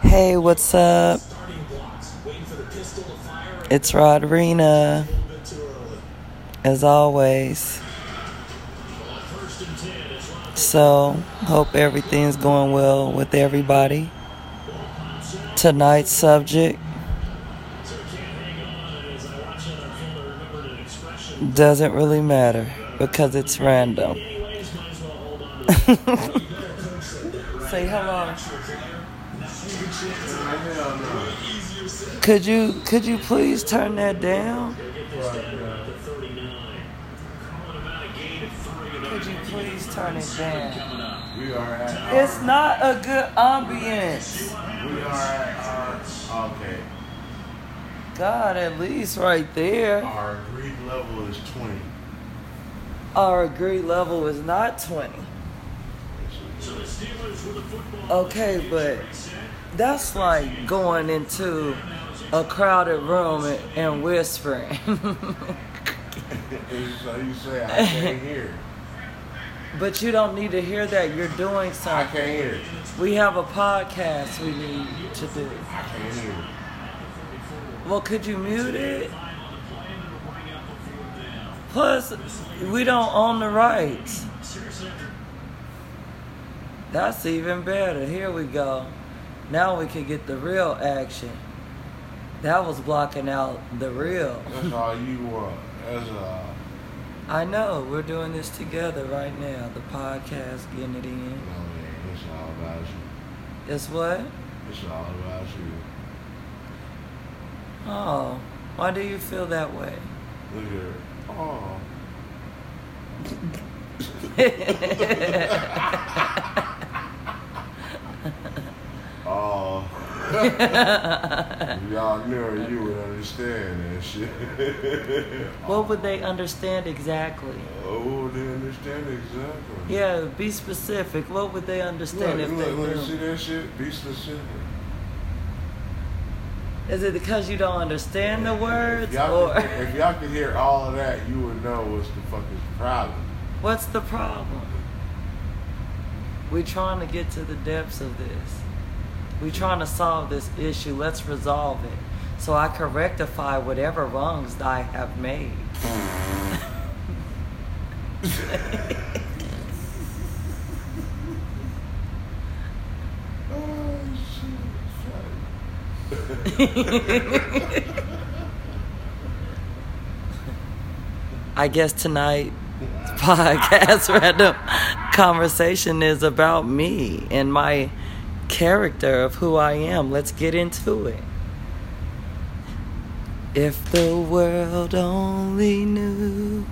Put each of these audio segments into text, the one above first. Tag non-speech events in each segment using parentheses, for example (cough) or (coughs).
Hey, what's up? It's Rodreena. As always. So, hope everything's going well with everybody. Tonight's subject doesn't really matter because it's random. (laughs) Say hello. Could you could you please turn that down? Could you please turn it down? We are at our, It's not a good ambience. we are at our okay. God, at least right there. Our agreed level is twenty. Our agreed level is not 20. Okay, but that's like going into a crowded room and, and whispering. (laughs) so you say I can't hear. but you don't need to hear that. You're doing something. I can't hear. We have a podcast we need to do. I can't hear. Well, could you mute it? Plus, we don't own the rights. That's even better. Here we go. Now we can get the real action. That was blocking out the real. That's all you want. That's all. I know. We're doing this together right now. The podcast, getting it in. Oh, no, man, it's all about you. It's what? It's all about you. Oh, why do you feel that way? Look at her. Oh. (laughs) (laughs) Oh. If Y'all (laughs) knew you would understand that shit. (laughs) what would they understand exactly? Oh, they understand exactly. Yeah, be specific. What would they understand Look, if look, they look, knew? see that shit? Be specific. Is it because you don't understand the words, If y'all, or could, if y'all could hear all of that, you would know what's the fuck is the problem. what's the problem? We're trying to get to the depths of this. We're trying to solve this issue. Let's resolve it, so I can rectify whatever wrongs I have made. I guess tonight podcast (laughs) random conversation is about me and my character of who I am. Let's get into it. If the world only knew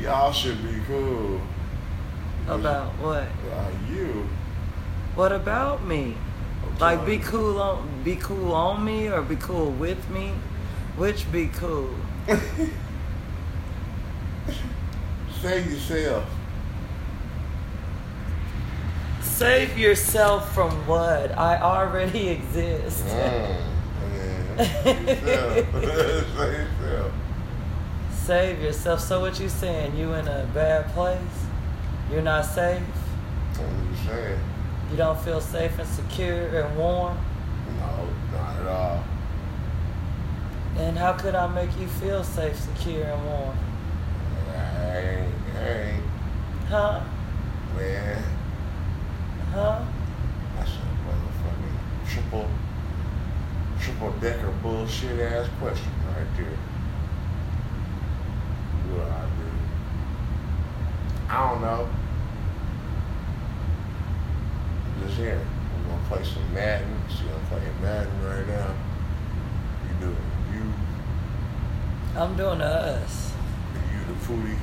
Y'all should be cool. about what? Uh, you. What about me? Like be cool on be cool on me or be cool with me? Which be cool? (laughs) Say yourself. Save yourself from what? I already exist. Mm. Yeah. Save yourself. Save yourself. Save yourself. So what you saying? You in a bad place? You're not safe? I'm just saying. You don't feel safe and secure and warm? No, not at all. And how could I make you feel safe, secure, and warm? I ain't, I ain't, Huh? man. Huh? That's a motherfucking triple, triple decker bullshit ass question right there. What I do? I don't know. I'm just here. We're gonna play some Madden. See, I'm playing Madden right now. You doing you? I'm doing us. You the foodie?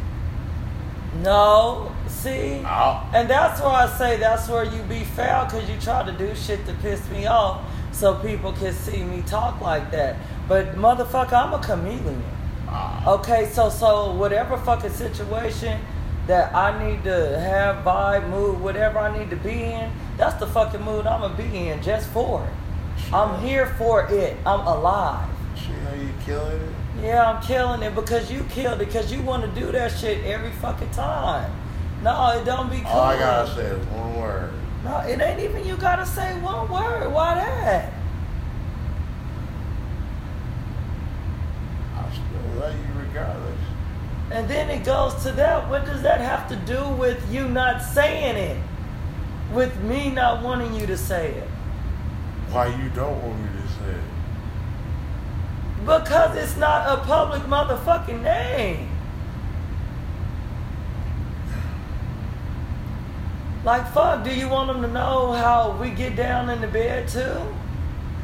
No, see? Oh. And that's why I say that's where you be foul because you try to do shit to piss me off so people can see me talk like that. But motherfucker, I'm a chameleon. Ah. Okay, so so whatever fucking situation that I need to have, vibe, mood, whatever I need to be in, that's the fucking mood I'ma be in just for it. I'm here for it. I'm alive. How you killing it? Yeah, I'm killing it because you killed it because you want to do that shit every fucking time. No, it don't be cool. All I gotta say is one word. No, it ain't even you gotta say one word. Why that? I still love you regardless. And then it goes to that. What does that have to do with you not saying it? With me not wanting you to say it? Why you don't want me to say it? Because it's not a public motherfucking name. Like, fuck, do you want them to know how we get down in the bed too?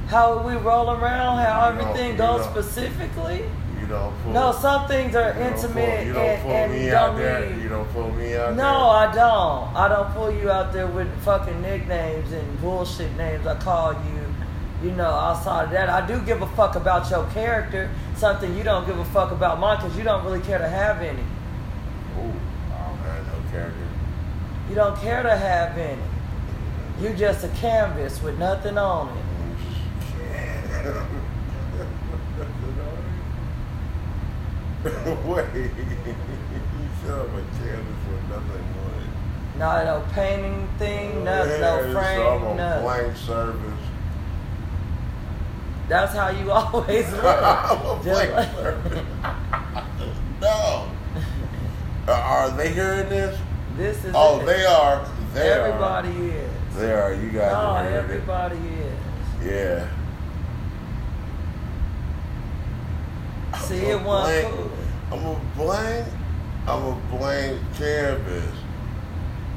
How we roll around, how You everything goes specifically? You don't pull. No, some things are you intimate you don't and, pull and me out there. You don't pull me out No, there. No, I don't. I don't pull you out there with fucking nicknames and bullshit names. I call you, you know, outside of that. I do give a fuck about your character, something you don't give a fuck about mine because you don't really care to have any. Ooh, I don't have no character. You don't care to have any. You just a canvas with nothing on it. (laughs) Wait, (laughs) you said I'm a canvas with nothing on it. Not no painting thing, nothing, no Yeah, so I'm a nothing. blank service. That's how you (laughs) always look. I'm a blank like- service. no. Uh, are they hearing this? This is Oh, it. they are. They Everybody are. is. They are. You guys No, are everybody is. Yeah. See, I'm it cool. I'm a blank. I'm a blank canvas.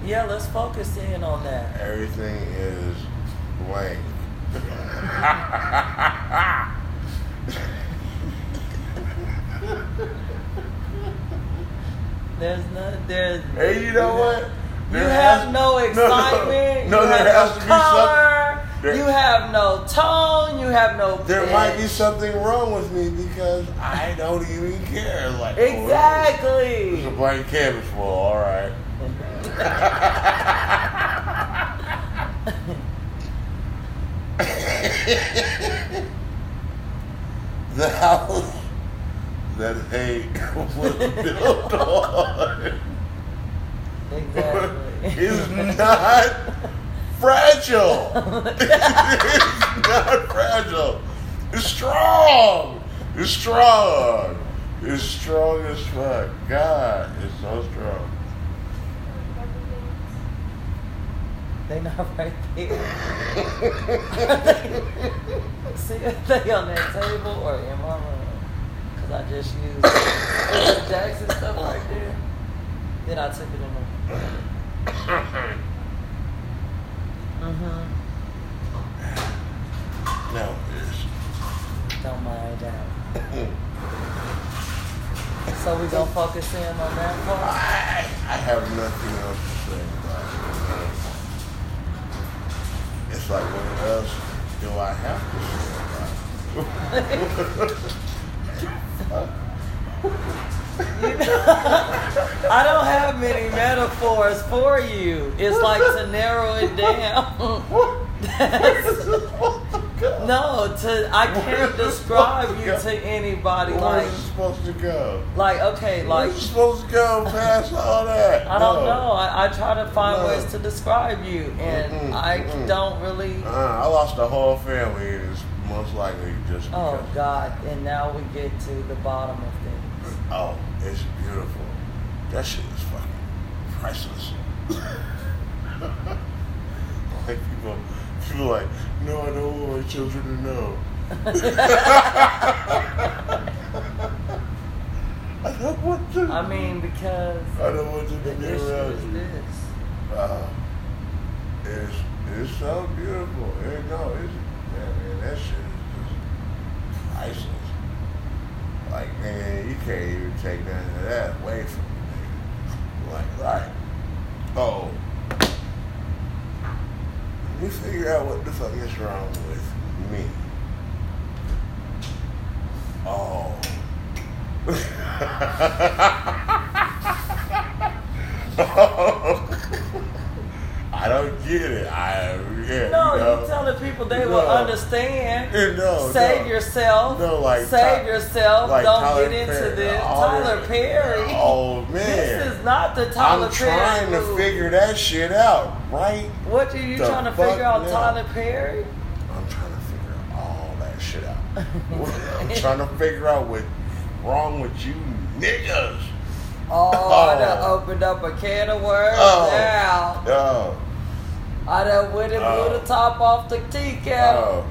Yeah, let's focus in on that. Everything is blank. (laughs) (laughs) There's no, there's. Hey, you know what? You There have has- no (laughs) excitement. No, you there have has no to be color. some. there- you have no tone. You have no. There might be something wrong with me because I don't even care. Like oh, Exactly. It's a blank canvas full. All right. (laughs) (laughs) the house that hate (laughs) was built on exactly. (laughs) is not fragile. (laughs) it's not fragile. It's strong. It's strong. It's strong as fuck. God, it's so strong. they not right there. See, are they on that table or in my room? Cause I just used (coughs) the Jackson stuff right there. Then I took it in the. Mhm. No, it's. Don't mind that. (coughs) So we gonna focus in on that part. I, I have nothing else to say about it. It's like, what else do I have to say about (laughs) (laughs) I don't have many metaphors for you. It's like to narrow it down. (laughs) No, to I can't describe you to anybody Where's like it supposed to go? like okay like Where's it supposed to go past all that? I don't No. know. I, I try to find No. ways to describe you, and Mm-mm, I mm-mm. don't really. Uh, I lost a whole family, and it's most likely just Oh. God! And now we get to the bottom of things. Oh, it's beautiful. That shit is fucking priceless. (laughs) like people, people like, no, I don't want my children to know. (laughs) I don't want them. I mean, because I don't want to be around you. this. Uh, it's it's so beautiful. It, no, it's man, man, that shit is just priceless. Like man, you can't even take none of that away from me. Like right. Oh. Let me figure out what the fuck is wrong with me. Oh. (laughs) I don't get it. I yeah. No, you know. you telling people they No. will understand. Yeah, no, Save no. yourself. No, like save yourself. like Don't Tyler get into Perry. this. Tyler. Perry. Oh (laughs) man, This is not the Tyler I'm Perry. trying to move. figure that shit out, right? What are you the trying to figure out, now? Tyler Perry? I'm trying to figure all that shit out. (laughs) I'm trying to figure out what's wrong with you niggas. Oh, I Oh. opened up a can of worms Oh. now. Oh, I done went and Oh. blew the oh. top off the tea kettle. oh,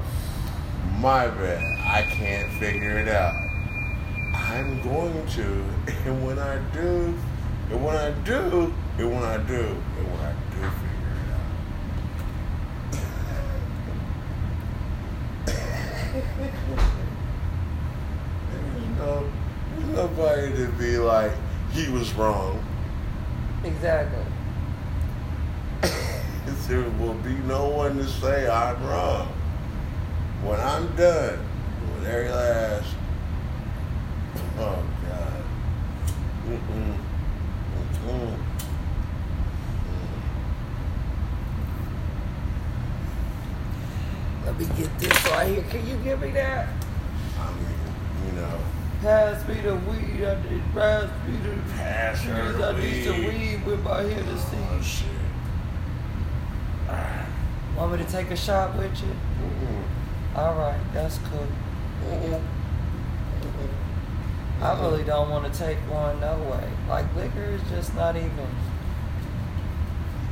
my bad. I can't figure it out. I'm going to, and when I do, and when I do, and when I do, and when I do figure it out. There's no, there's nobody to be like, he was wrong. Exactly. There will be no one to say I'm wrong. When I'm done with every last, oh God, mm-mm, mm-mm, Let me get this right here. Can you give me that? I mean, you know, Pass me the weed. I did pass me the pass her the I need some weed. weed with my Oh Hennessy. shit. Want me to take a shot with you? Mm-mm, All right, that's cool. mm-mm, I really don't want to take one no way. Like liquor is just not even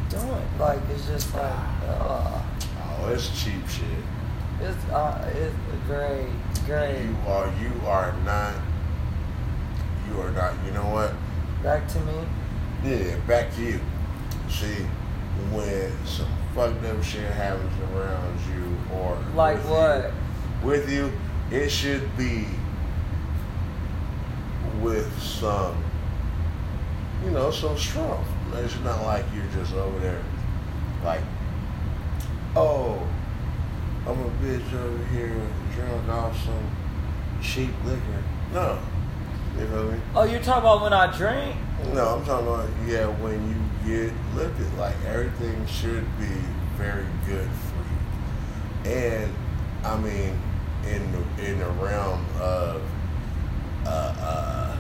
doing. Like it's just like, uh, Oh, it's cheap shit. it's uh, it's great, great. You are, you are not, you are not. You know what? Back to me. Yeah, back to you. See, when some fucked up shit happens around you, or Like with what? You, with you, it should be with some, you know, some strength. It's not like you're just over there, like, oh, I'm a bitch over here drunk off some cheap liquor. No, you feel me? Oh, you're talking about when I drink? No, I'm talking about yeah, when you get lifted, like everything should be very good for you. And I mean, in the in the realm of uh uh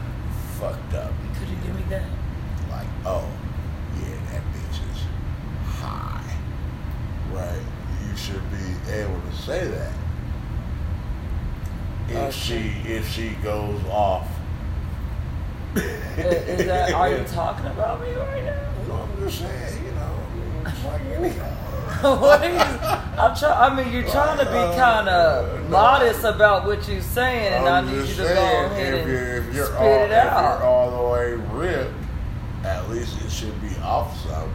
fucked up, Could you give me that? like oh yeah, that bitch is high, right? You should be able to say that. If Okay. she if she goes off. I- Is that? Are you (laughs) talking about me right now? I'm just saying, you know, I mean, it's like any. (laughs) what you? I'm trying. I mean, you're trying to be uh, kind of modest about what you're saying, and I need you to go saying, ahead if and you're, if you're spit all, it If out. you're all the way ripped, at least it should be off some.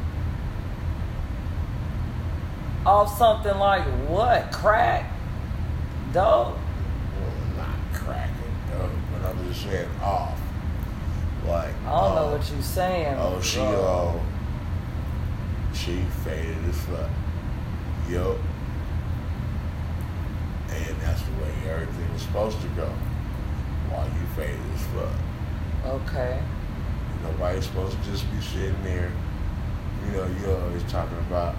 Off something like what? Crack? Dope? Well, not cracking, though, but I'm just saying off. Like, I don't know oh, what you're saying. Oh, she, oh, she faded as fuck. Yup. And that's the way everything is supposed to go. While you faded as fuck. Okay. Nobody's supposed to just be sitting there. You know, you're always talking about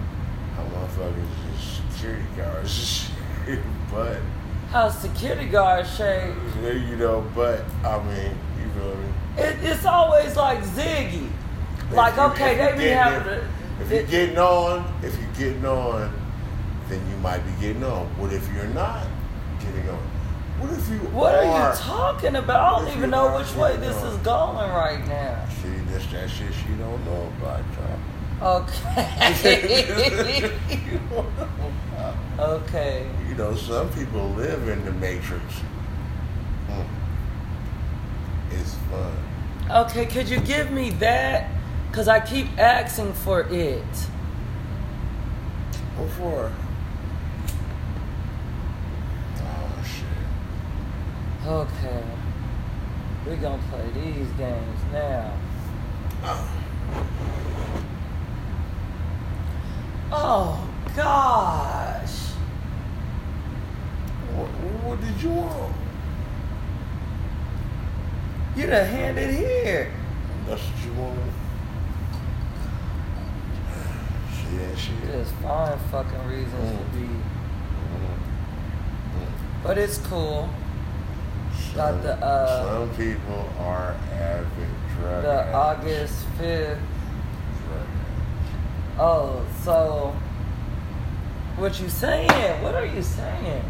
how motherfuckers is security guards and (laughs) shit. but, How security guard shake? you know, but, I mean, you feel me? It, it's always like Ziggy. Like, If okay, if they you be having to. If you're getting on, if you're getting on, then you might be getting on. What if you're not getting on? What if you What are? are you talking about? I don't even know which way this on. is going right now. See, this that shit she don't know about, y'all. Okay. You don't know about. okay. You know, some people live in the matrix. Hmm. It's fun. Okay, could you give me that? Because I keep asking for it. Oh, what for? Oh shit. Okay. We're going to play these games now. Oh. Oh, gosh. What, what did you want? You done handed here. That's what you wanted. Yeah, she is. Just find fucking reasons to Mm. be. Mm. But it's cool. Some, the, uh, some people are avid drug The addicts. August 5th. Oh, so. What you saying? What are you saying?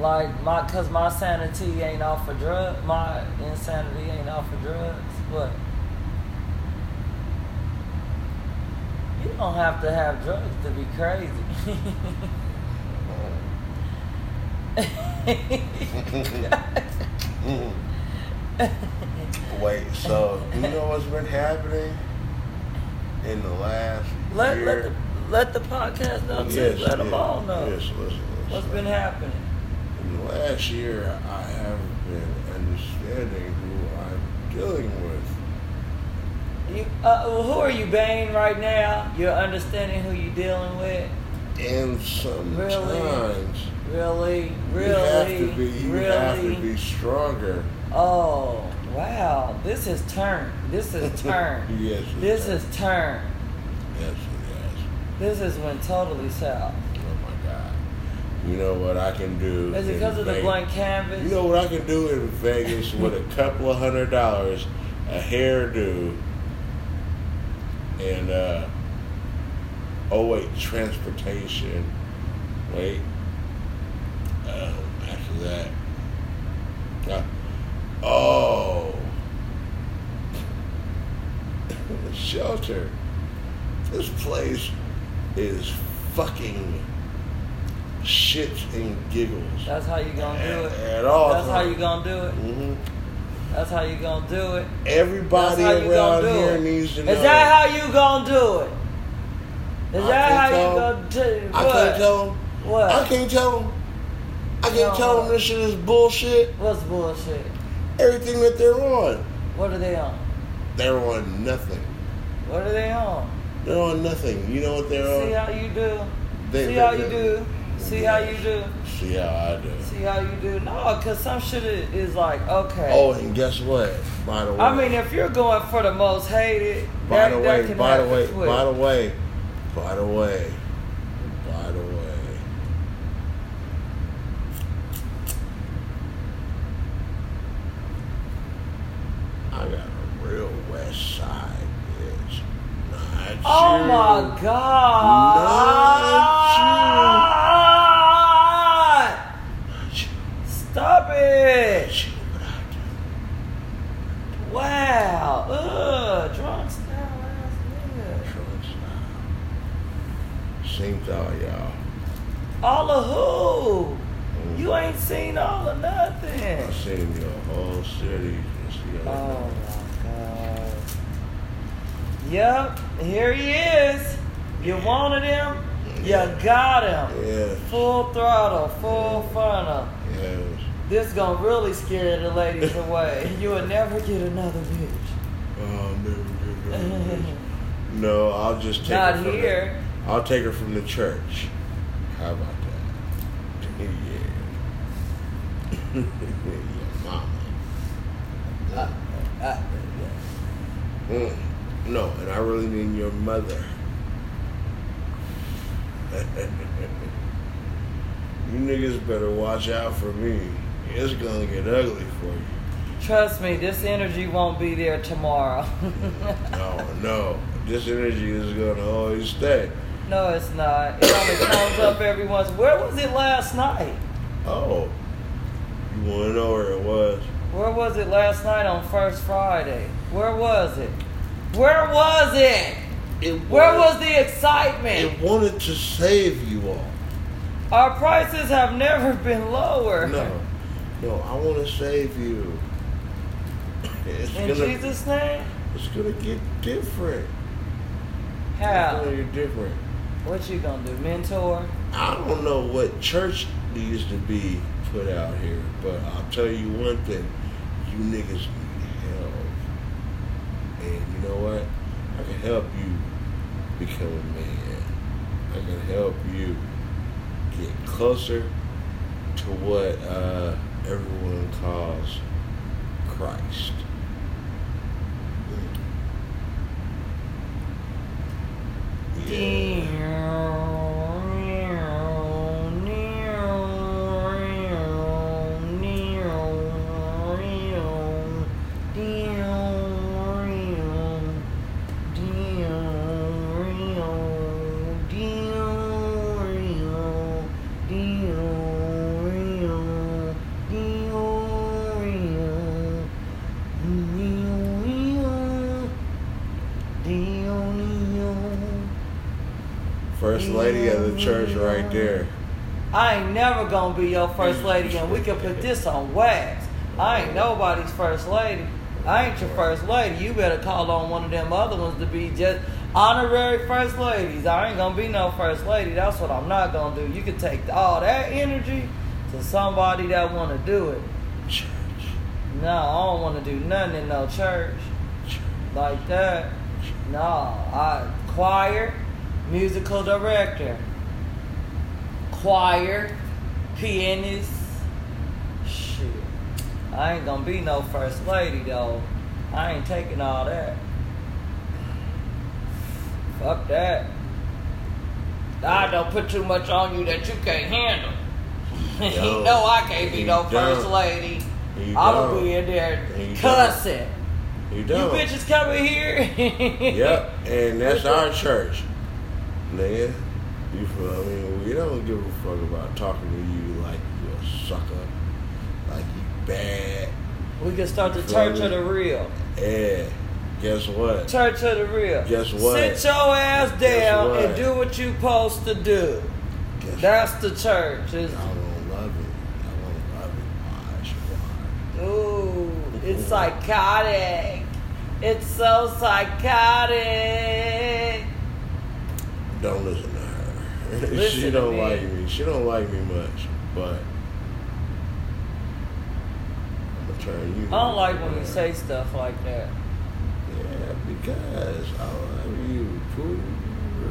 Like, my, cause my sanity ain't off of drugs. My insanity ain't off of drugs. What? You don't have to have drugs to be crazy. (laughs) Wait, so you know what's been happening in the last let, year? let, the, let the podcast know too. Yes, let them yes, all know. Yes, listen, listen. What's been happening? In the last year, I haven't been understanding who I'm dealing with. You, uh, well, who are you, Bane, right now? You're understanding who you're dealing with? And sometimes Really? Really? you have to be you really? have to be stronger. Oh, wow. This is turn. This is (laughs) turn. Yes, this is turn. Yes, it has. This is when totally south. Oh my God. You know what I can do? Is it because of the blank canvas? You know what I can do in Vegas with a (laughs) couple of hundred dollars, a hairdo, and uh oh wait, transportation. Wait. Um, after that. Uh, oh. (laughs) Shelter. This place is fucking shit and giggles. That's how you gonna do it. At all That's how you gonna do it. hmm That's how you gonna do it. Everybody That's how you around here needs to know. Is that how you gonna do it? Is I that how you gonna do it? I can't tell them. What? I can't tell them. I can't No. tell them this shit is bullshit. What's bullshit? Everything that they're on, What are they on? they're on nothing. What are they on? They're on nothing. You know what they're See on? See how you do. They- See they- how you do. See how you do. See how I do. See how you do. No, cause some shit is like okay. Oh, and guess what? By the way, I mean, if you're going for the most hated, by that, the way, by the way, quick. by the way, by the way, by the way. I got a real west side bitch. Not Oh you. my god! Not you. Stop it! Not you, but I do. Wow! Ugh, drunk style ass nigga. Trunk style. Same thought, y'all. All of who? You ain't seen all of nothing. I seen your whole city. Just the other Oh night. my god. Yep, here he is. You wanted him, you got him. Yeah. Full throttle, full funnel. Yeah. This gonna really scare the ladies away. (laughs) You will never get another bitch. Oh, never get another bitch. (laughs) No, I'll just take Not her from here. The, I'll take her from the church. How about that? Yeah. (laughs) yeah, mama. Uh, uh, Mm. No, and I really mean your mother. you niggas better watch out for me. It's gonna get ugly for you. Trust me, this energy won't be there tomorrow. (laughs) No, no. This energy is gonna always stay. no, it's not. It only comes up every once. Where was it last night? Oh. You wanna know where it was? Where was it last night on First Friday? Where was it? Where was it? It Where was the excitement? It wanted to save you all. Our prices have never been lower. No. No, I wanna save you. It's In gonna, Jesus' name? it's gonna get different. It's How? gonna get different. What you gonna do? Mentor? I don't know what church needs to be put out here, but I'll tell you one thing: you niggas you know what? I can help you become a man. I can help you get closer to what uh, everyone calls Christ. First there. I ain't never gonna be your first lady, and we can put this on wax. I ain't nobody's first lady. I ain't your first lady. You better call on one of them other ones to be just honorary first ladies. I ain't gonna be no first lady. That's what I'm not gonna do. You can take all that energy to somebody that wanna do it. Church. No, I don't wanna do nothing in no church Church. like that. No, I choir, musical director, choir, pianist. Shit, I ain't gonna be no first lady though. I ain't taking all that. Fuck that. I don't put too much on you that you can't handle. (laughs) you Yo, know I can't be no first lady. I'ma be in there cussing. You You bitches coming here? (laughs) Yep, and that's our church. Nigga, you feel mean, We don't give a fuck about talking to you like you're a sucker, like you bad. We can start the church of the real. Yeah, guess what? Church of the real. Guess what? Sit your ass down and do what you supposed to do. Guess That's the church. It's, I won't love it. I won't love it. Why? Ooh, it's psychotic. It's so psychotic. Don't listen. Listen she don't like me. She don't like me much, but I'm gonna turn you. I don't like when you say stuff like that. Yeah, because I love you. Cool.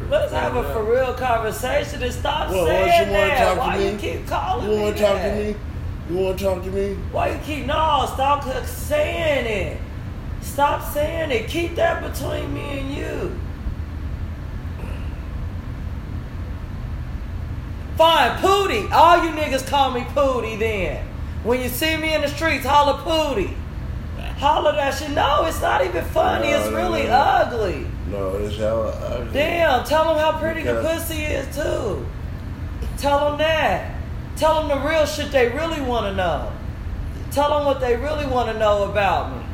Let's have a for real conversation and stop Well, saying you that. talk to Why me? you keep calling You me want to talk to me? You want to talk to me? Why you keep no? Stop saying it. Stop saying it. Keep that between me and you. Fine, Pootie. All you niggas call me Pootie then. When you see me in the streets, holler Pootie. Holler that shit. No, it's not even funny. No, it's no, really no. ugly. No, it's hella ugly. Damn, tell them how pretty the pussy is too. Tell them that. Tell them the real shit they really want to know. Tell them what they really want to know about me.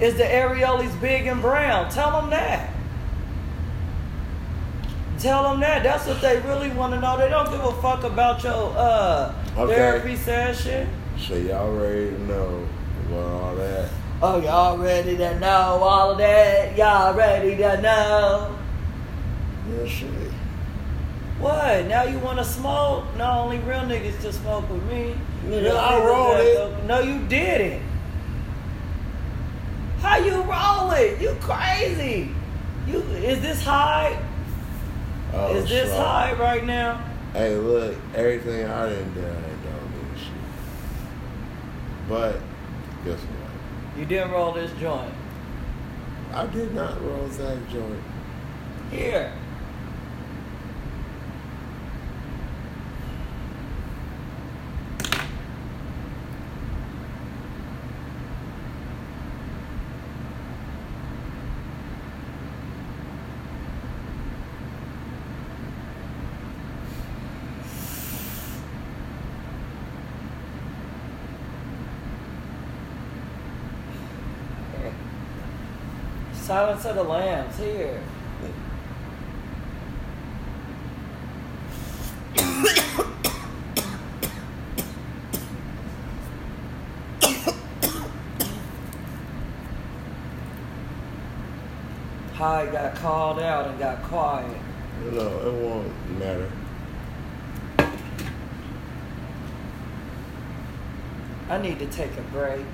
Is the areolas big and brown? Tell them that. Tell them that. That's what they really want to know. They don't give a fuck about your uh, Okay. therapy session. So y'all ready to know about all that? Oh, y'all ready to know all of that? Y'all ready to know? Yeah, shit. What? Now you want to smoke? Not only real niggas to smoke with me. Nigga, I rolled it. go- No, you didn't. How you roll it? You crazy? You is this high? Oh, is this so- high right now? Hey, look, everything I done done don't mean shit. But guess what? You didn't roll this joint. I did not roll that joint. Here. Silence of the Lambs here. How he got called out and got quiet. No, it won't matter. I need to take a break.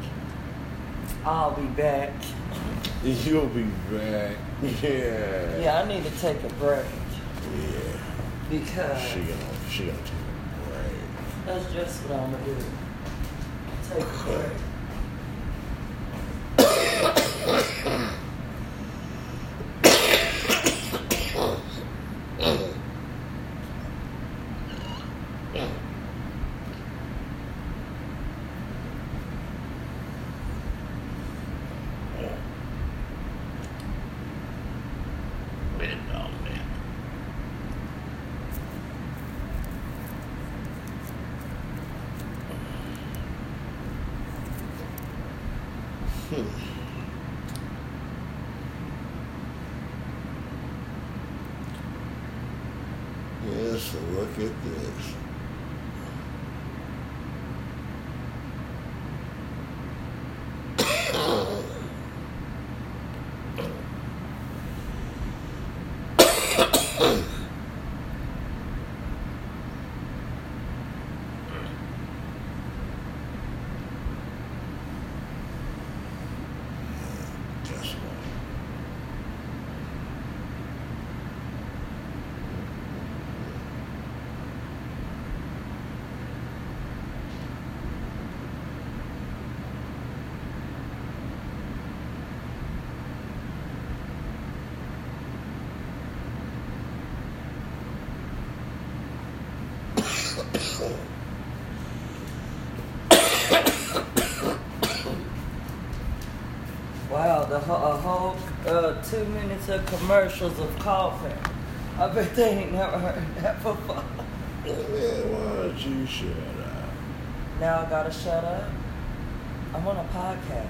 I'll be back. (laughs) You'll be back. Yeah. Yeah, I need to take a break Yeah. because She gonna she gonna take a break. that's just what I'm gonna do. Take a break. Window man. Hmm. Yeah, so look at this. Guess what? Wow, the whole, a whole uh, two minutes of commercials of coughing. I bet they ain't never heard that before. Man, why don't you shut up? Now I gotta shut up. I'm on a podcast.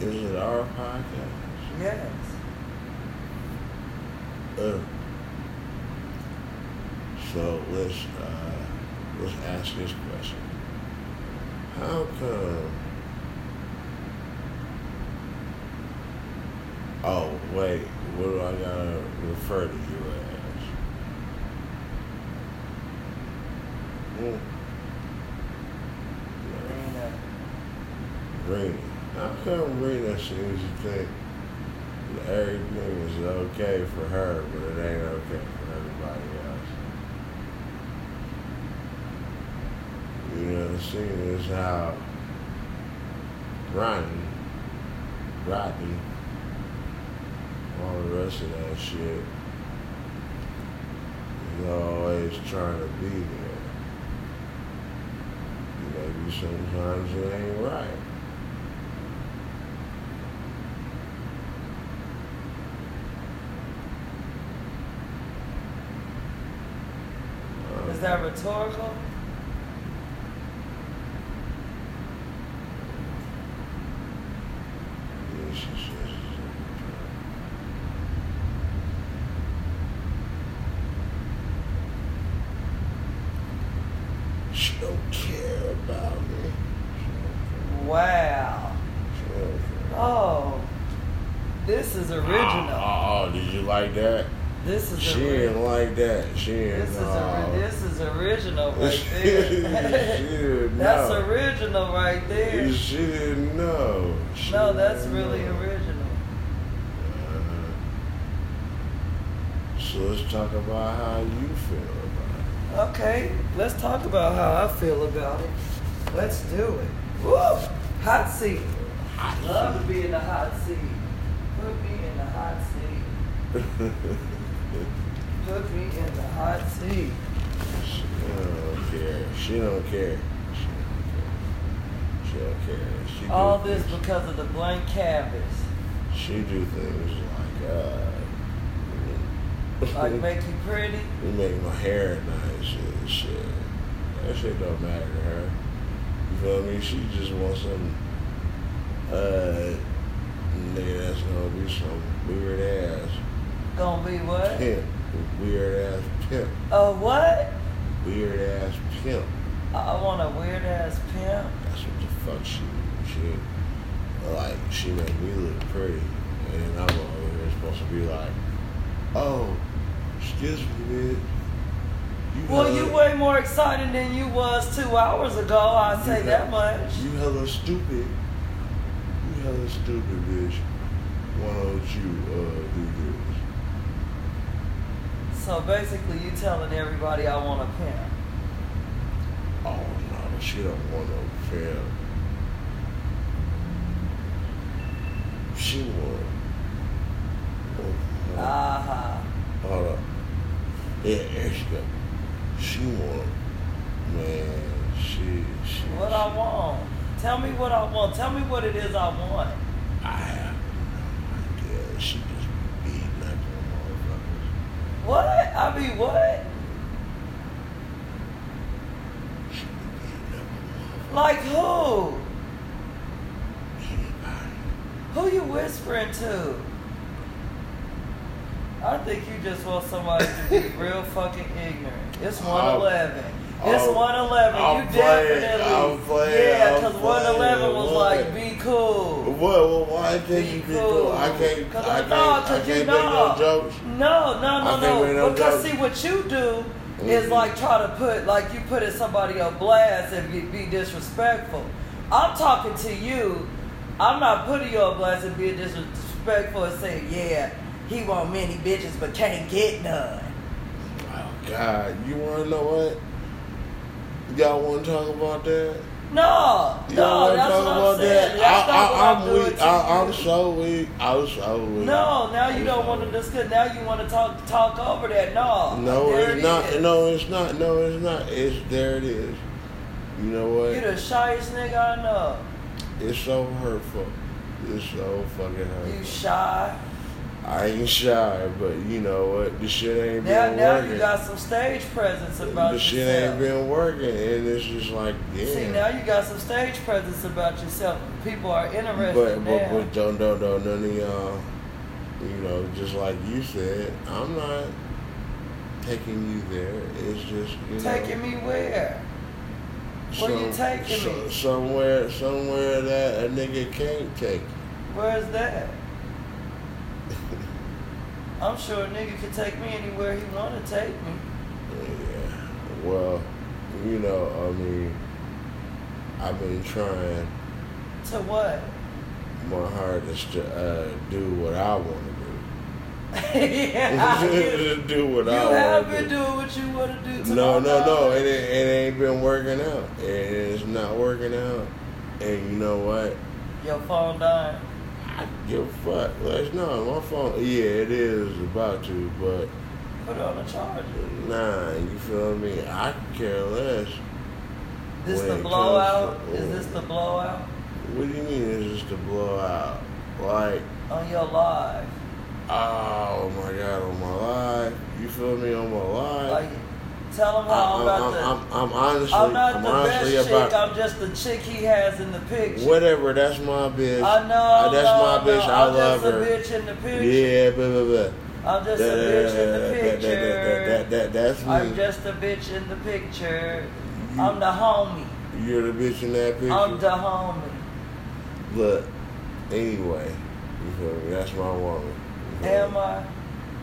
Is it our podcast? Yes. Uh, so let's uh, let's ask this question: How come? Oh wait, what do I gotta refer to you as? Hmm. Rena. How come Rena seems to think everything is okay for her, but it ain't okay for everybody else? You know, seeing as how Ronnie, Rodney, all the rest of that shit is always trying to be there. Maybe sometimes it ain't right. Is that rhetorical? Yes, yes, yes, yes. She don't care about me. Wow. She don't care. Oh, this is original. Oh, oh, did you like that? This is She original. didn't like that. She didn't. This is uh, ori- this is original right she there. didn't that's know. original right She didn't know. No, that's really original. Uh-huh. So let's talk about how you feel about it. Okay, let's talk about how I feel about it. Let's do it. Woo! Hot seat. it. Love to be in the hot seat. Put me in the hot seat. (laughs) Put me in the hot seat. she don't care. She don't care. She don't. She don't care. She do All this things- because of the blank canvas. She do things like uh. Like (laughs) make you pretty. You make my hair nice and shit. That shit don't matter to her. You feel me? She just wants some uh nigga that's gonna be some weird ass Gonna be what? pimp. Weird ass pimp. A what? Weird ass pimp. I I want a weird ass pimp. That's what the fuck she she like she made me look pretty. And I'm over here supposed to be like, oh, excuse me, bitch. You Well, hella- you way more excited than you was two hours ago. I'll say he- that much. You hella stupid. You hella stupid, bitch. Why don't you uh do this? So basically, you telling everybody I want a pimp. Oh no, she don't want no fam. She want. Oh, oh, Uh huh. hold up. Yeah, there she. She want, man. She, she. What I want? Tell me what I want. Tell me what it is I want. I have no idea. She just beating up on motherfuckers. What? I mean, what? She beating up on Like who? Who you whispering to? I think you just want somebody to be (laughs) real fucking ignorant. It's I'm- 111. It's 111. I'm you definitely. I'm playing, yeah, because 111 was playing. like, be cool. What? Well, why can't you Be cool. I can't. Cause I can't. know, I can't you know. no jokes. No, no, no, no. because jokes. see, what you do is Mhm. like try to put, like you put in somebody on blast and be, be disrespectful. I'm talking to you. I'm not putting you on blast and being disrespectful and saying, yeah, he want many bitches but can't get none. Oh God, you want to know what? Y'all want to talk about that? No, You no, wanna that's talk what I'm saying. that? I, I'm weak. I, I'm so weak. I'm so weak. No, now you I'm don't so want to discuss. Now you want to talk talk over that. No, No, there it's it not. is. No, it's not. No, it's not. It's there. It is. You know what? You the shyest nigga I know. It's so hurtful. It's so fucking hurtful. You shy. I ain't shy, but you know what? The shit ain't Now, been now working. you got some stage presence about the shit ain't been working, and it's just like, yeah. See, now you got some stage presence about yourself. People are interested but, now. but but don't don't don't none of y'all, you know, just like you said, I'm not taking you there. It's just you know, Taking me where? Where you taking so- me? Somewhere, somewhere that a nigga can't take. Where's that? (laughs) I'm sure a nigga could take me anywhere he want to take me. Yeah. Well, you know, I mean, I've been trying To what? my hardest to uh, do what I want to yeah, (laughs) do. what You I have want been do. doing what you want to do. To No, no, no. It, ain't- it ain't been working out. It, it's not working out. And you know what? Your phone dying. I give a fuck. Like, no, my phone. Yeah, it is about to, but Put it on the charger. nah. You feel me? I could care less. This the blowout? to- Is this the blowout What do you mean? Is this the blowout? Like, on your live? Oh my god, on my live. You feel me? On my live. Like, tell him how I'm, I'm, about I'm, to. I'm, I'm honestly, I'm not I'm the honestly best about chick. I'm just the chick he has in the picture. whatever. That's my bitch. I know. Uh, that's my bitch. I I'm love just her. a bitch in the picture. Yeah, blah blah blah. I'm just a bitch in the That- that- that- picture. that- that- that's me. I'm just a bitch in the picture. You- I'm the homie. You're the bitch in that picture. I'm the homie. Look, anyway, you feel me? That's my woman. Am? I?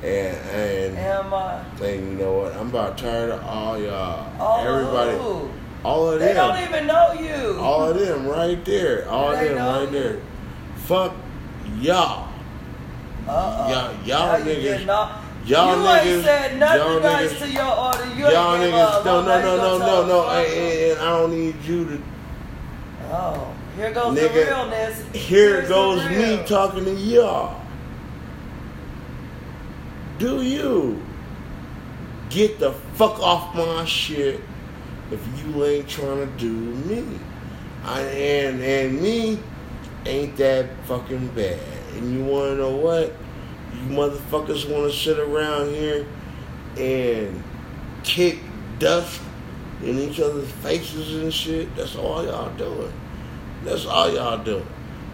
And and Am I? and you know what? I'm about tired of all y'all. All Everybody, Who? all of They them. They don't even know you. All of them right there. All of them right you. there. Fuck y'all. Uh-uh. Y'all- y'all you niggas- y'all you niggas- ain't said nothing y'all nice niggas- to your order. You y'all niggas, up. no, no, no, no, no, no. And, I don't need you to. Oh, here goes Nigga, the realness. Here Here's goes me talking to y'all. Do you get the fuck off my shit if you ain't trying to do me? I and and me ain't that fucking bad. And you wanna know what? You motherfuckers wanna sit around here and kick dust in each other's faces and shit. That's all y'all doing. That's all y'all doing.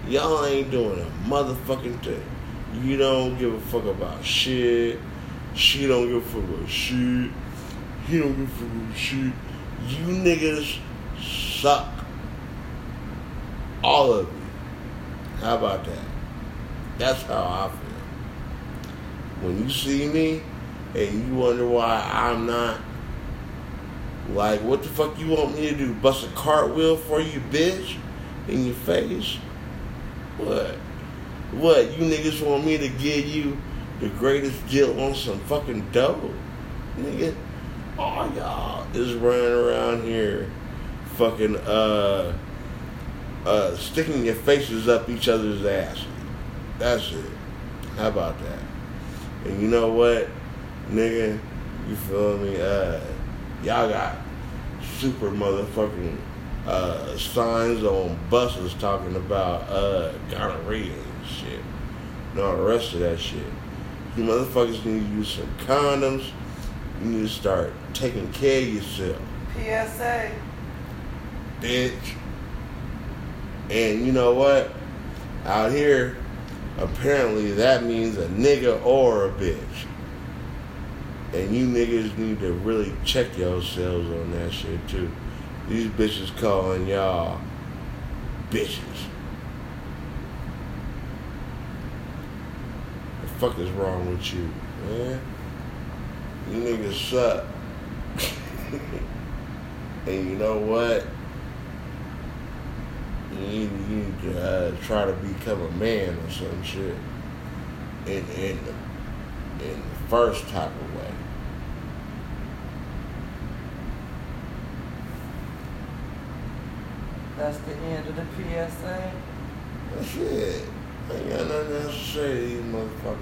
Y'all ain't doing a motherfucking thing. You don't give a fuck about shit. She don't give a fuck about shit. He don't give a fuck about shit. You niggas suck. All of you. How about that? That's how I feel. When you see me and you wonder why I'm not like, what the fuck you want me to do? Bust a cartwheel for you, bitch? In your face? What? What? You niggas want me to give you the greatest deal on some fucking dough? Nigga, all y'all is running around here fucking, uh, uh, sticking your faces up each other's asses. That's it. How about that? And you know what, nigga? You feel me? Uh, Y'all got super motherfucking uh, signs on buses talking about uh, gonorrhea shit. And all the rest of that shit. You motherfuckers need to use some condoms. You need to start taking care of yourself. PSA. Bitch. And you know what? Out here, apparently that means a nigga or a bitch. And you niggas need to really check yourselves on that shit too. These bitches calling y'all bitches. Fuck is wrong with you, man? You niggas suck. (laughs) and you know what? You need, you need to uh, try to become a man or some shit. In in the, in the first type of way. That's the end of the PSA. That's it. I ain't got nothing else to say to these motherfuckers.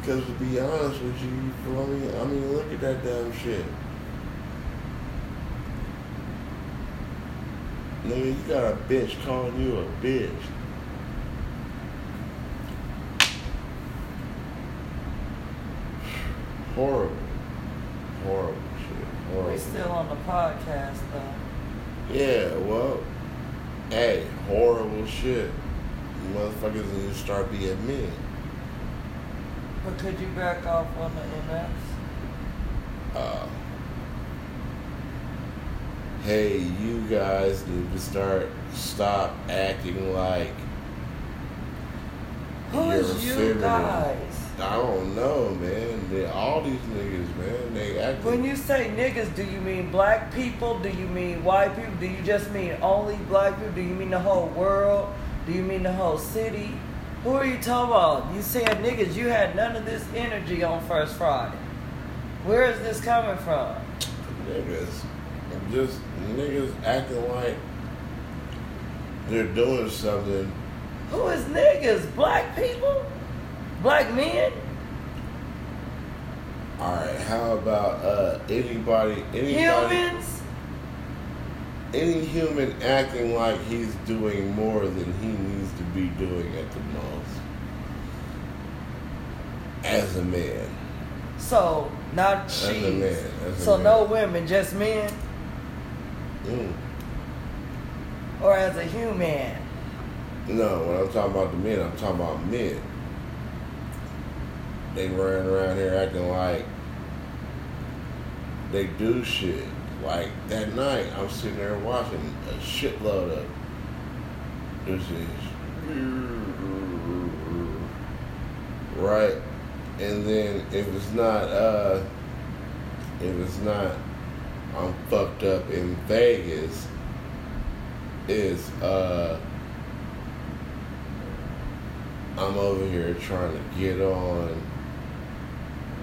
Because to be honest with you, you feel me? I mean, look at that damn shit. Nigga, you got a bitch calling you a bitch. Horrible. Horrible shit. Horrible. We still on the podcast though. Yeah, well, hey, horrible shit. Motherfuckers and you start being men. But could you back off on the MS? Uh, hey, you guys need to start stop acting like Who you're you feminine. guys? I don't know, man. They, all these niggas, man, they act. When you say niggas, do you mean black people? Do you mean white people? Do you just mean only black people? Do you mean the whole world? Do you mean the whole city? Who are you talking about? You said niggas, you had none of this energy on First Friday. Where is this coming from? niggas, just niggas acting like they're doing something. Who is niggas? Black people? Black men? All right, how about uh anybody, anybody, Humans? Any human acting like he's doing more than he needs to be doing at the most as a man. So, not she. As a man, So, no women, just men? Mm. Or as a human? No, when I'm talking about the men, I'm talking about men. They running around here acting like they do shit. Like that night, I'm sitting there watching a shitload of this is right, and then if it's not, uh, if it's not, I'm fucked up in Vegas. Is uh. I'm over here trying to get on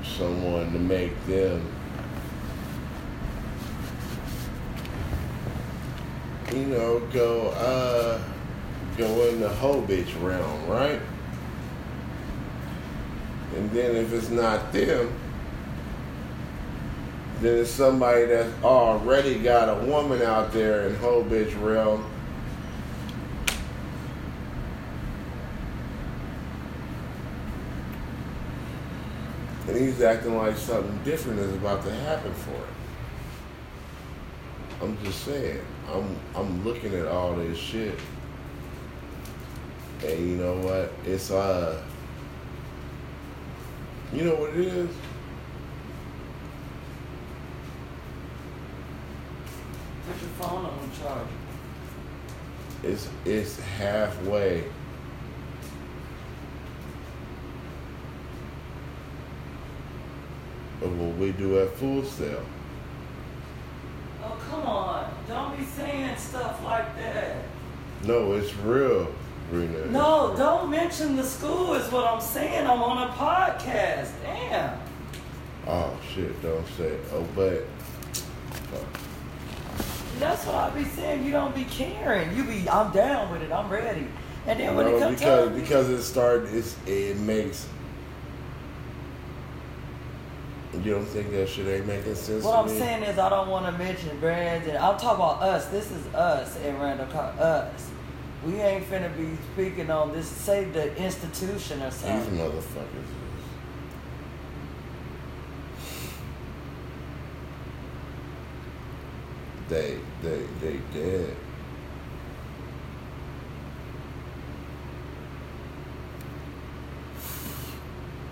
someone to make them, you know, go, uh, go in the whole bitch realm, right? And then if it's not them, then it's somebody that's already got a woman out there in whole bitch realm and he's acting like something different is about to happen for him. I'm just saying, I'm I'm looking at all this shit, and you know what? It's uh, you know what it is? Put your phone on charge. It's it's halfway. Of what we do at Full Sail. Oh, come on. Don't be saying stuff like that. No, it's real, Rena. No, don't mention the school, is what I'm saying. I'm on a podcast. Damn. Oh shit! Don't say. It. Oh, but. That's what I be saying. You don't be caring. You be, I'm down with it. I'm ready. And then when it comes because time, because it started. It's it makes. You don't think that shit ain't making sense? What I'm me? saying is, I don't want to mention brands, and I'll talk about us. This is us and Randall Car- us. We ain't finna be speaking on this. Say the institution or something. These motherfuckers. They, they, they dead.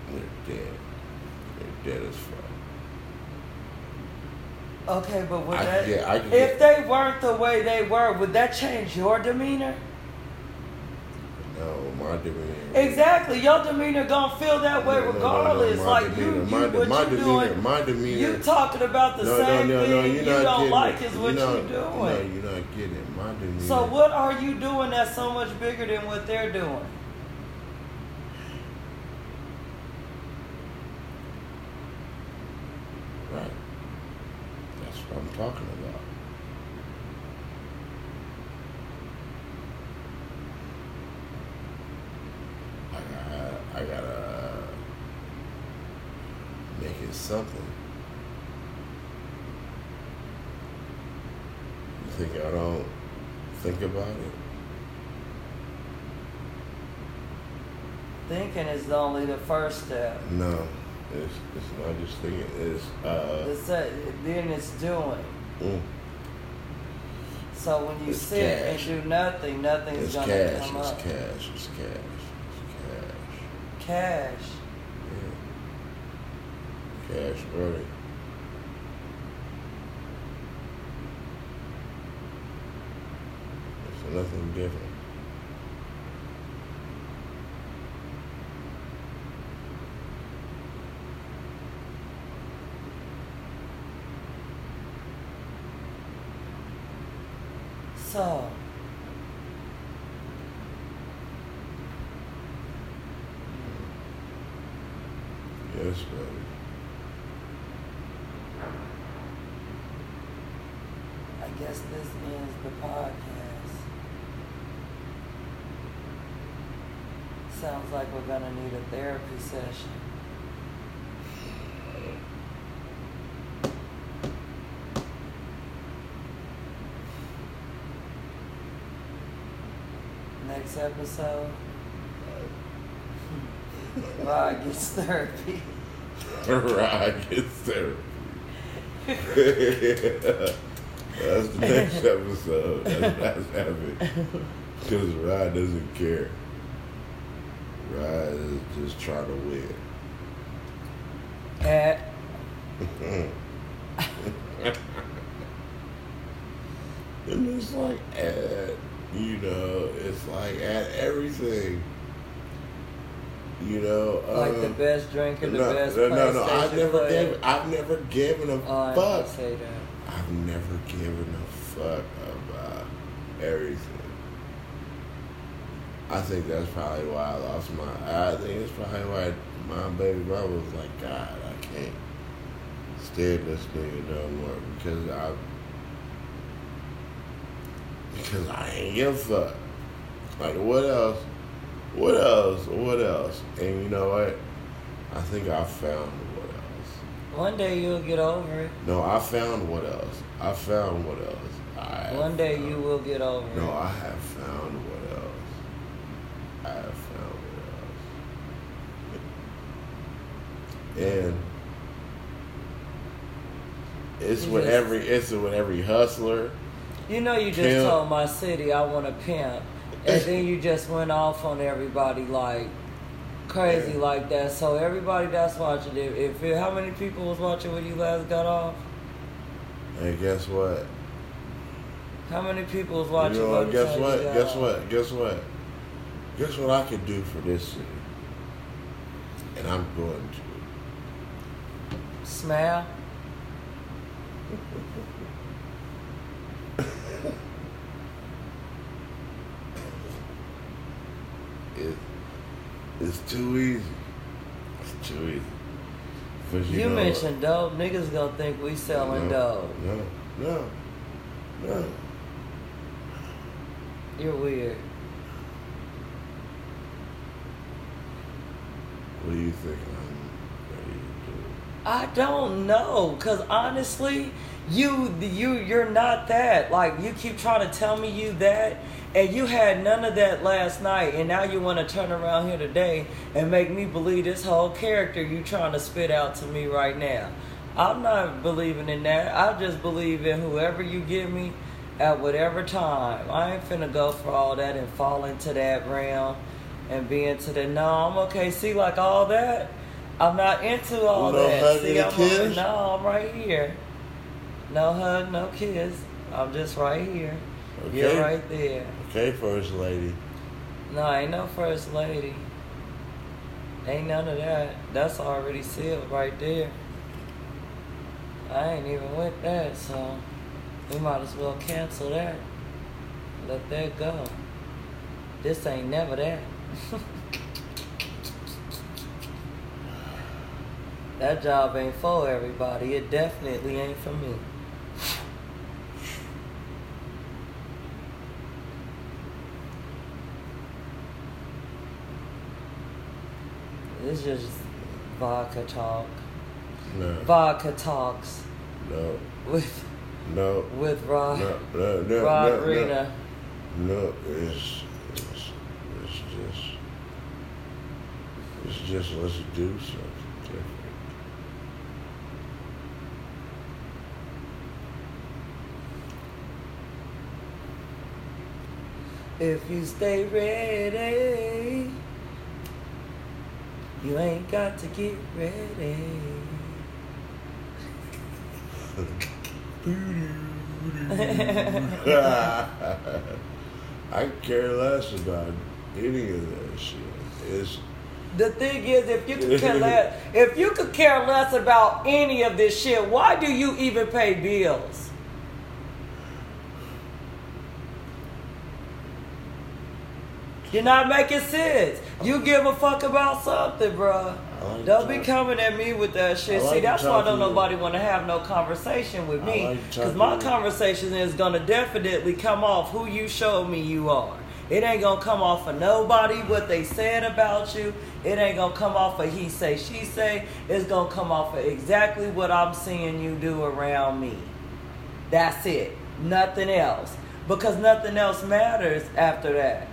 They're dead. Dead as fuck. Okay, but would I that, get- I if get- they weren't the way they were, would that change your demeanor? No, my demeanor. Exactly, your demeanor gonna feel that way No, no, no, no, regardless. like demeanor, you, you my what my you demeanor, doing? my demeanor. You talking about the same no, no, no, thing you're you don't like is what you're not, you doing. No, you're not getting it. My demeanor. So what are you doing that's so much bigger than what they're doing? Right. That's what I'm talking about. I gotta, I gotta make it something. You think I don't think about it? Thinking is only the first step. No, it's it's not just thinking. It's uh. The se- then it's doing. mm, So when you It's sit cash. and do nothing, nothing's It's gonna cash. come It's up. cash. It's cash. It's cash. Cash. Yeah. Cash money. It's nothing different. So Yes, baby. I guess this ends the podcast. Sounds like we're gonna need a therapy session. Next episode, (laughs) Rod gets therapy. (laughs) Rod gets therapy. (laughs) That's the next episode. That's, that's happening. Because Rod doesn't care. Just try to win. At (laughs) And it's like at, you know, it's like at everything. You know, like the um, best drink and the best no, no, no. I've never given. I've never given a Oh, fuck. didn't say that. I've never given a fuck about everything. I think that's probably why I lost my. I think it's probably why my baby mama was like, God, I can't stand this nigga no more because I because I ain't give a fuck. Like what else? What else? What else? And you know what? I think I found what else. One day you'll get over it. No, I found what else. I found what else. I One day found- you will get over No, it. No, I have found what else. I found. And it's You with just- every it's with every hustler. You know, you just Pimp. told my city I want to pimp, and then you just went off on everybody like crazy Yeah. like that. So everybody that's watching it, if it, how many people was watching when you last got off? And guess what? How many people was watching? you know Guess what? Guess off? what? Guess what? Guess what I could do for this city? And I'm going to. Smile. (laughs) It, it's too easy. It's too easy. But You, know, mentioned dope. Niggas gonna think we selling no, dope. No, no, no. You're weird. What do you think to do? I don't know, cause honestly, you you you're not that. Like you keep trying to tell me you that, and you had none of that last night, and now you want to turn around here today and make me believe this whole character you trying to spit out to me right now. I'm not believing in that. I just believe in whoever you give me at whatever time. I ain't finna go for all that and fall into that realm and be into the no, I'm okay. See, like all that, I'm not into all No that. See, I'm kiss? no, I'm right here. No hug, no kiss. I'm just right here. You're Okay. right there. Okay, first lady. No, ain't no first lady. Ain't none of that. That's already sealed right there. I ain't even with that, so we might as well cancel that. Let that go. This ain't never that. That job ain't for everybody. It definitely ain't for me. It's just vodka talk. No. Vodka talks No. with No. with Rod No. No. No. Rod no, no. Rena. No, it's just, it's just let's do something different. If you stay ready, you ain't got to get ready. (laughs) I care less about any of that shit. It's The thing is, if you could care less, (laughs) if you could care less about any of this shit, why do you even pay bills? You're not making sense. You give a fuck about something, bruh. Like Don't be coming at me with that shit. Like See, that's why don't nobody want to have no conversation with me. like Because to my conversation is going to definitely come off who you showed me you are. It ain't to come off of nobody what they said about you. It ain't to come off of he say, she say. It's to come off of exactly what I'm seeing you do around me. That's it. Nothing else. Because nothing else matters after that.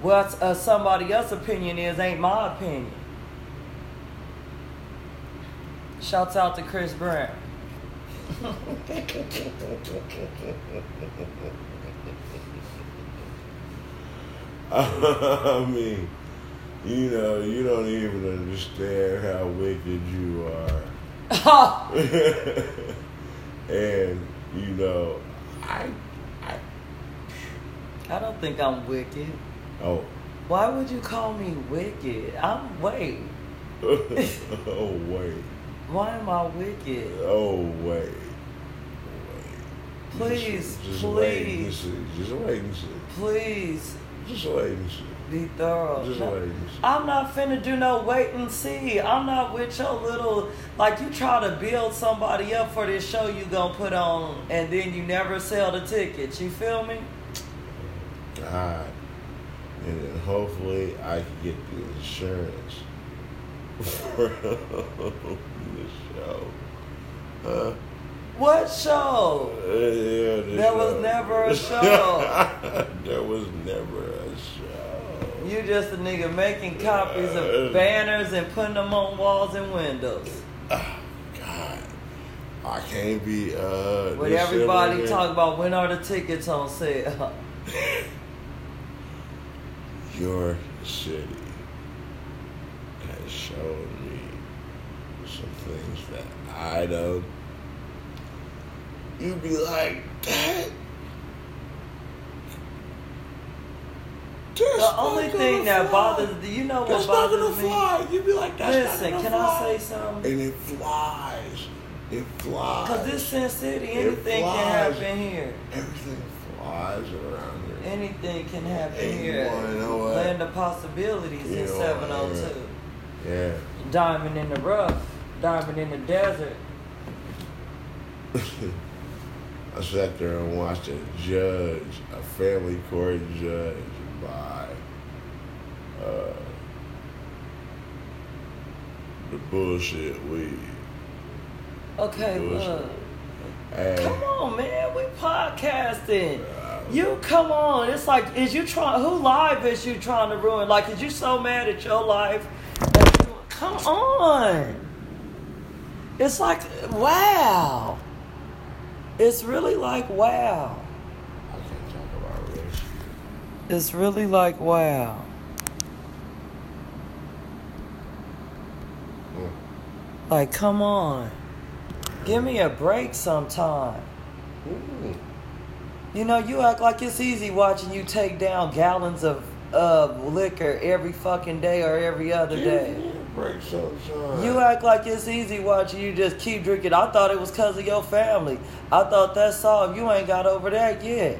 What uh, somebody else's opinion is ain't my opinion. Shouts out to Chris Brown. (laughs) (laughs) I mean, you know, you don't even understand how wicked you are. (laughs) and, you know, I, I, I don't think I'm wicked. oh, Why would you call me wicked? I'm wait. (laughs) oh, wait. Why am I wicked? Oh, wait. Wait. Please, just, just wait and please. see. Just wait and see. Please Just wait and see. be thorough. Just No, wait and see. I'm not finna do no wait and see. I'm not with your little like you try to build somebody up for this show you gonna put on and then you never sell the tickets. You feel me? God. And then hopefully I can get the insurance (laughs) for (laughs) the show. Huh? What show? Uh, yeah, the There was never a show. (laughs) there was never a show. You just a nigga making copies of banners and putting them on walls and windows. God. I can't be uh With everybody shit talk about when are the tickets on sale. (laughs) Your city has shown me some things that I don't. You'd be like, that. That's The only thing that fly. bothers do you know what That's not gonna bothers me? fly. You'd be like, that's Listen, can gonna I say something? And it flies. It flies. Because this Sin City, anything can happen here. Everything flies around here. Anything can happen And here. wanna know what? Land of possibilities You in 702. Yeah. Diamond in the rough, diamond in the desert. (laughs) I sat there and watched a judge, a family court judge, by uh, the bullshit weed. Okay, Do it. look. Hey, Come on, man. We podcasting. You come on. It's like, is you trying? Who life is you trying to ruin? Like, is you so mad at your life? you- come on. It's like, wow. It's really like, wow. I can't talk about. It's really like, wow. Mm. Like, come on. Give me a break sometime. Mm. You know, you act like it's easy watching you take down gallons of uh, liquor every fucking day or every other day. Break sometime. You act like it's easy watching you just keep drinking. I thought it was because of your family. I thought that's all. You ain't got over that yet.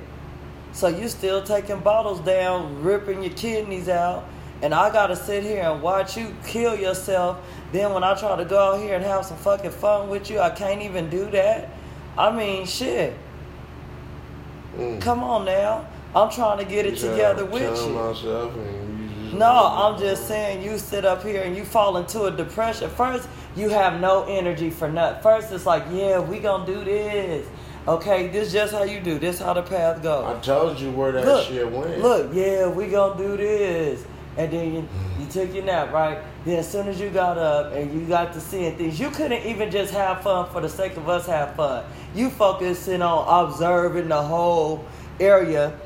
So you still taking bottles down, ripping your kidneys out, and I gotta sit here and watch you kill yourself. Then when I try to go out here and have some fucking fun with you, I can't even do that. I mean, shit. Mm. Come on now. I'm trying to get it Yeah, together I'm with you. myself and No, I'm just saying you sit up here and you fall into a depression. First, you have no energy for nothing. First, it's like, yeah, we gonna do this. Okay, this just how you do. This how the path goes. I told you where that look, shit went. look, yeah, we gonna do this. And then you, you took your nap, right? Then as soon as you got up and you got to seeing things, you couldn't even just have fun for the sake of us have fun. You focusing on observing the whole area.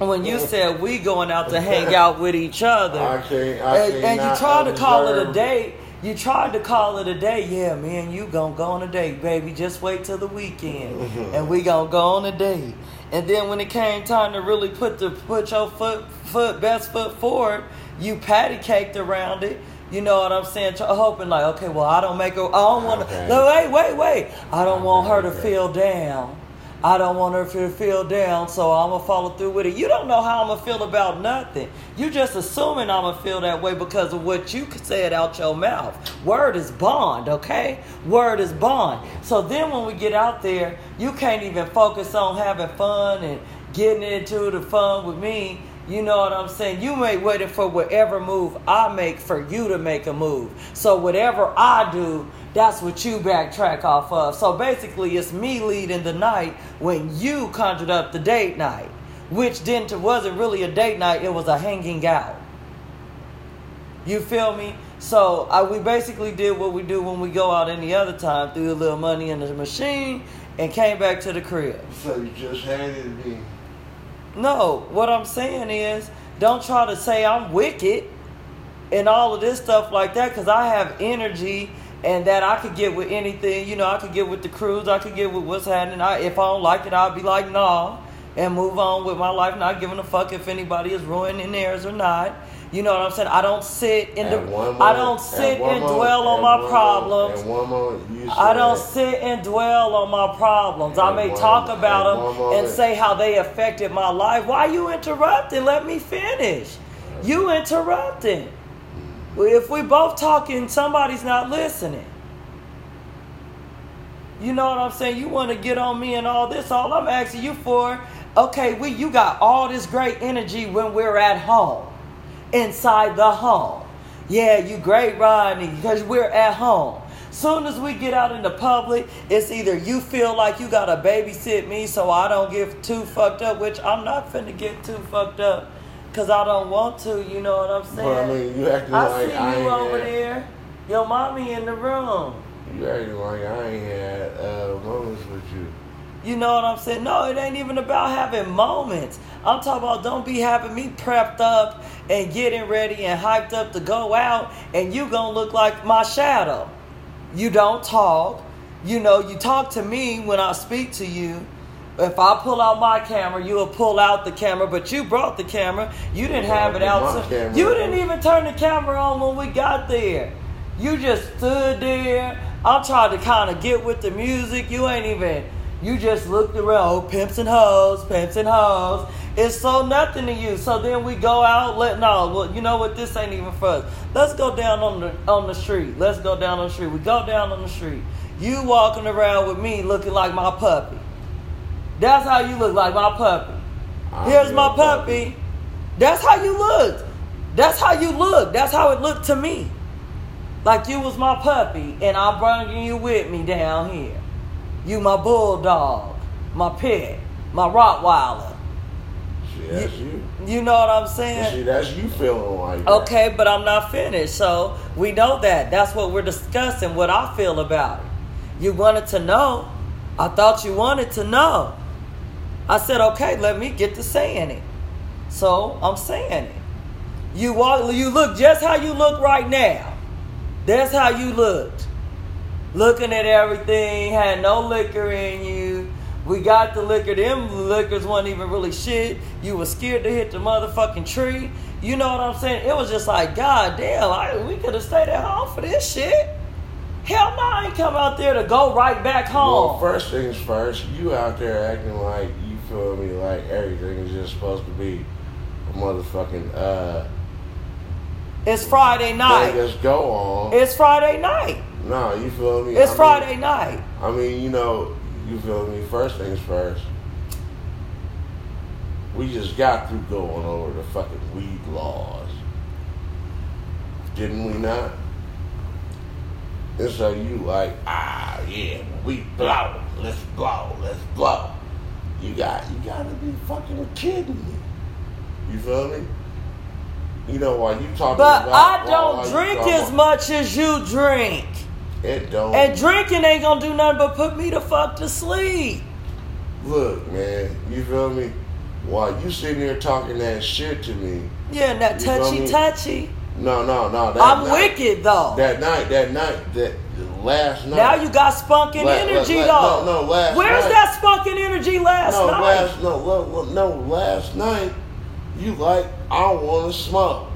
When you said we going out to hang (laughs) out with each other, I can't. I and, and you tried to call it a date. You tried to call it a date. Yeah, me and you gonna go on a date, baby. Just wait till the weekend, (laughs) and we gonna go on a date. And then when it came time to really put the put your foot foot best foot forward, you patty caked around it. You know what I'm saying? Hoping like, okay, well, I don't make her. I don't want to. Okay. No, wait, wait, wait. I don't want her to feel down. I don't want her to feel down, so I'm gonna follow through with it. You don't know how I'm gonna feel about nothing. You're just assuming I'm gonna feel that way because of what you said out your mouth. Word is bond, okay? Word is bond. So then when we get out there, you can't even focus on having fun and getting into the fun with me. You know what I'm saying? You may waiting for whatever move I make for you to make a move. So whatever I do, that's what you backtrack off of. So basically, it's me leading the night when you conjured up the date night, which didn't wasn't really a date night. It was a hanging out. You feel me? So I, we basically did what we do when we go out any other time, threw a little money in the machine, and came back to the crib. So you just handed me. No, what I'm saying is, don't try to say I'm wicked and all of this stuff like that because I have energy and that I could get with anything. You know, I could get with the cruise, I could get with what's happening. I, if I don't like it, I'll be like, nah, and move on with my life, not giving a fuck if anybody is ruining theirs or not. You know what I'm saying? I don't sit in the, I don't sit and moment- dwell on my problems. moment- At one moment, you I don't sit and dwell on my problems. I may talk about them and say how they affected my life. Why you interrupting? Let me finish. You interrupting. If we both talking, somebody's not listening. You know what I'm saying? You want to get on me and all this. All I'm asking you for, okay, we you got all this great energy when we're at home, inside the home. Yeah, you great, Rodney, because we're at home. Soon as we get out in the public, it's either you feel like you gotta babysit me so I don't get too fucked up, which I'm not finna get too fucked up, cause I don't want to. You know what I'm saying? But I mean, you acting I like see I you over had, there. Your mommy in the room. You acting like I ain't had uh, moments with you. You know what I'm saying? No, it ain't even about having moments. I'm talking about don't be having me prepped up and getting ready and hyped up to go out and you gonna look like my shadow. You don't talk. You know, you talk to me when I speak to you. If I pull out my camera, you'll pull out the camera, but you brought the camera. You didn't have it out. so- camera. You didn't even turn the camera on when we got there. You just stood there. I'm trying to kind of get with the music. You ain't even. You just looked around. Oh, pimps and hoes, pimps and hoes. It's so nothing to you. So then we go out. Let no. Well, you know what? This ain't even for us. Let's go down on the on the street. Let's go down on the street. We go down on the street. You walking around with me looking like my puppy. That's how you look like my puppy. I'm Here's my puppy. That's how you looked. That's how you look. That's how it looked to me. Like you was my puppy, and I'm bringing you with me down here. You my bulldog, my pet, my Rottweiler. See, that's you. You know what I'm See, saying? that's you feeling like that. Okay, but I'm not finished. So we know that. That's what we're discussing, what I feel about it. You wanted to know. I thought you wanted to know. I said, okay, let me get to saying it. So I'm saying it. You walk, you look just how you look right now. That's how you looked. Looking at everything, had no liquor in you. We got the liquor. Them liquors wasn't even really shit. You was scared to hit the motherfucking tree. You know what I'm saying? It was just like, God damn, I, we could have stayed at home for this shit. Hell no, I ain't come out there to go right back Well, home. first things first, you out there acting like feel me, like everything is just supposed to be a motherfucking uh it's Friday night. that's go on. It's Friday night. no, you feel me? It's I Friday Mean, night. I mean, you know, you feel me? First things first. We just got through going over the fucking weed laws. Didn't we not? And so you like, ah, yeah, we blow, let's blow, let's blow. You got, you gotta be fucking kidding me. You feel me? You know why you talking But about? I don't why drink as about- much as you drink. It don't. And drinking ain't gonna do nothing but put me the fuck to sleep. Look, man, you feel me? While you sitting there talking that shit to me, Yeah, that touchy touchy. no, no, no. That I'm night, wicked though. That night, that night, that last night. now you got spunking La- la- energy la- though. no, no, last Where's night. that spunking energy last no, night? last no, lo- no, last night. You like, I want to smoke.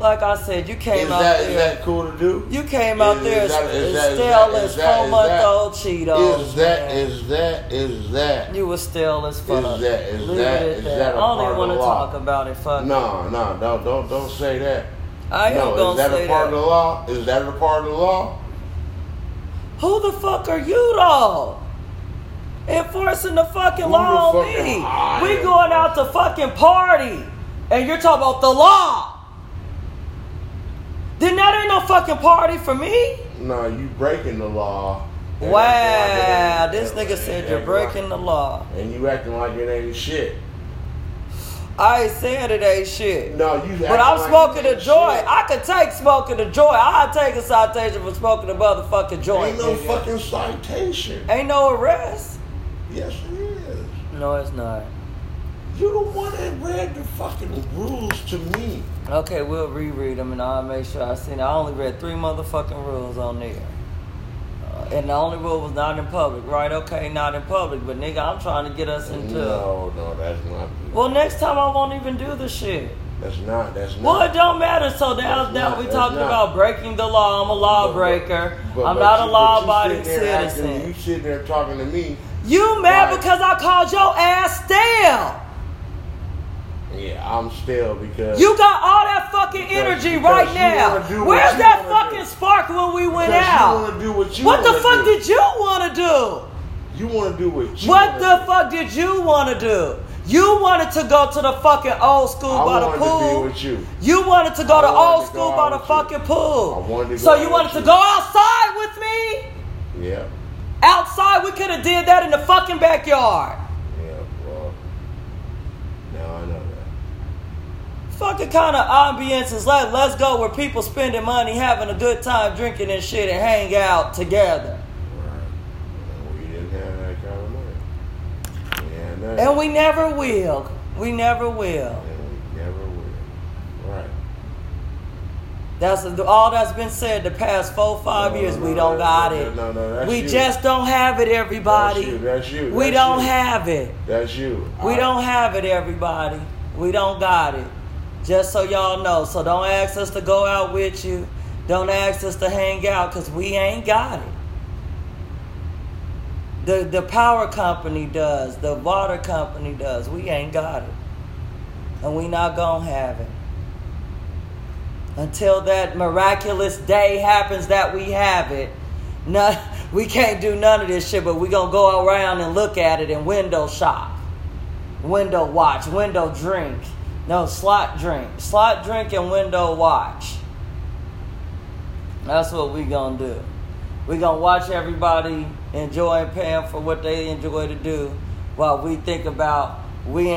Like I said, you came Is out that is there. that cool to do? you came out Is- there is as, that- is as stale as is that- four is month old Cheetos. Is that man. is that is that? you was stale as fuck. Is that- is Leave that- is that. that a I don't even want to talk about it. Fuck. it. No, no, don't don't don't say that. I am no, gonna is that a part that. of the law? Is that a part of the law? Who the fuck are you though? Enforcing the fucking Who law the on fuck me. I? We going out to fucking party. And you're talking about the law. Then that ain't no fucking party for me. No, you breaking the law. Wow, acting this nigga ain't- said you're acting like- breaking the law. And you acting like it ain't shit. I ain't saying it ain't shit. No, you. But I'm like smoking it a ain't joint. shit. I could take smoking a joint. I'll take a citation for smoking a motherfucking joint. Ain't no nigga. fucking citation. Ain't no arrest. Yes, it is. No, it's not. You the one that read the fucking rules to me. Okay, we'll reread them and I'll make sure I see. I only read three motherfucking rules on there. Uh, and the only rule was not in public, right? Okay, not in public, but nigga, I'm trying to get us into. No, no, that's not. Well, next time I won't even do the shit. That's not. That's not. Well, it don't matter. So now, now we talking not. about breaking the law. I'm a lawbreaker. But- I'm but not you- a law-abiding there acting- citizen. You sitting there talking to me. You mad Right. because I called your ass stale. Yeah, I'm still because You got all that fucking energy because right now. do Where's that fucking do. spark when we went because out? Do what what the fuck do. did you want to do? You want to do what you. What the fuck did you want to do? You wanted to go to the fucking old school I by the wanted to be pool. you. You wanted to go I to old to school by the with you. fucking pool. I wanted to so you wanted to you. go outside with me? Yeah, Outside, we could have did that in the fucking backyard. yeah. Well, now I know that. Fucking kind of ambiance is Let, let's go where people spending money, having a good time, drinking and shit, and hang out together. Right. We didn't have that kind of money. We. And we never will. We never will. And we never will. Right. That's all that's been said the past four, five No, years. no, we don't got it. no, no, that's we you. just don't have it, everybody. That's you. That's you. we don't you. have it. That's you. We I- don't have it, everybody. We don't got it. Just so y'all know. So don't ask us to go out with you. Don't ask us to hang out because we ain't got it. The the power company does. The water company does. We ain't got it. And we not gonna have it. Until that miraculous day happens that we have it. Not, (laughs) We can't do none of this shit, but we gonna go around and look at it and window shop, window watch, window drink. No, slot drink. Slot drink and window watch. That's what we gonna do. We gonna watch everybody enjoy and paying for what they enjoy to do while we think about we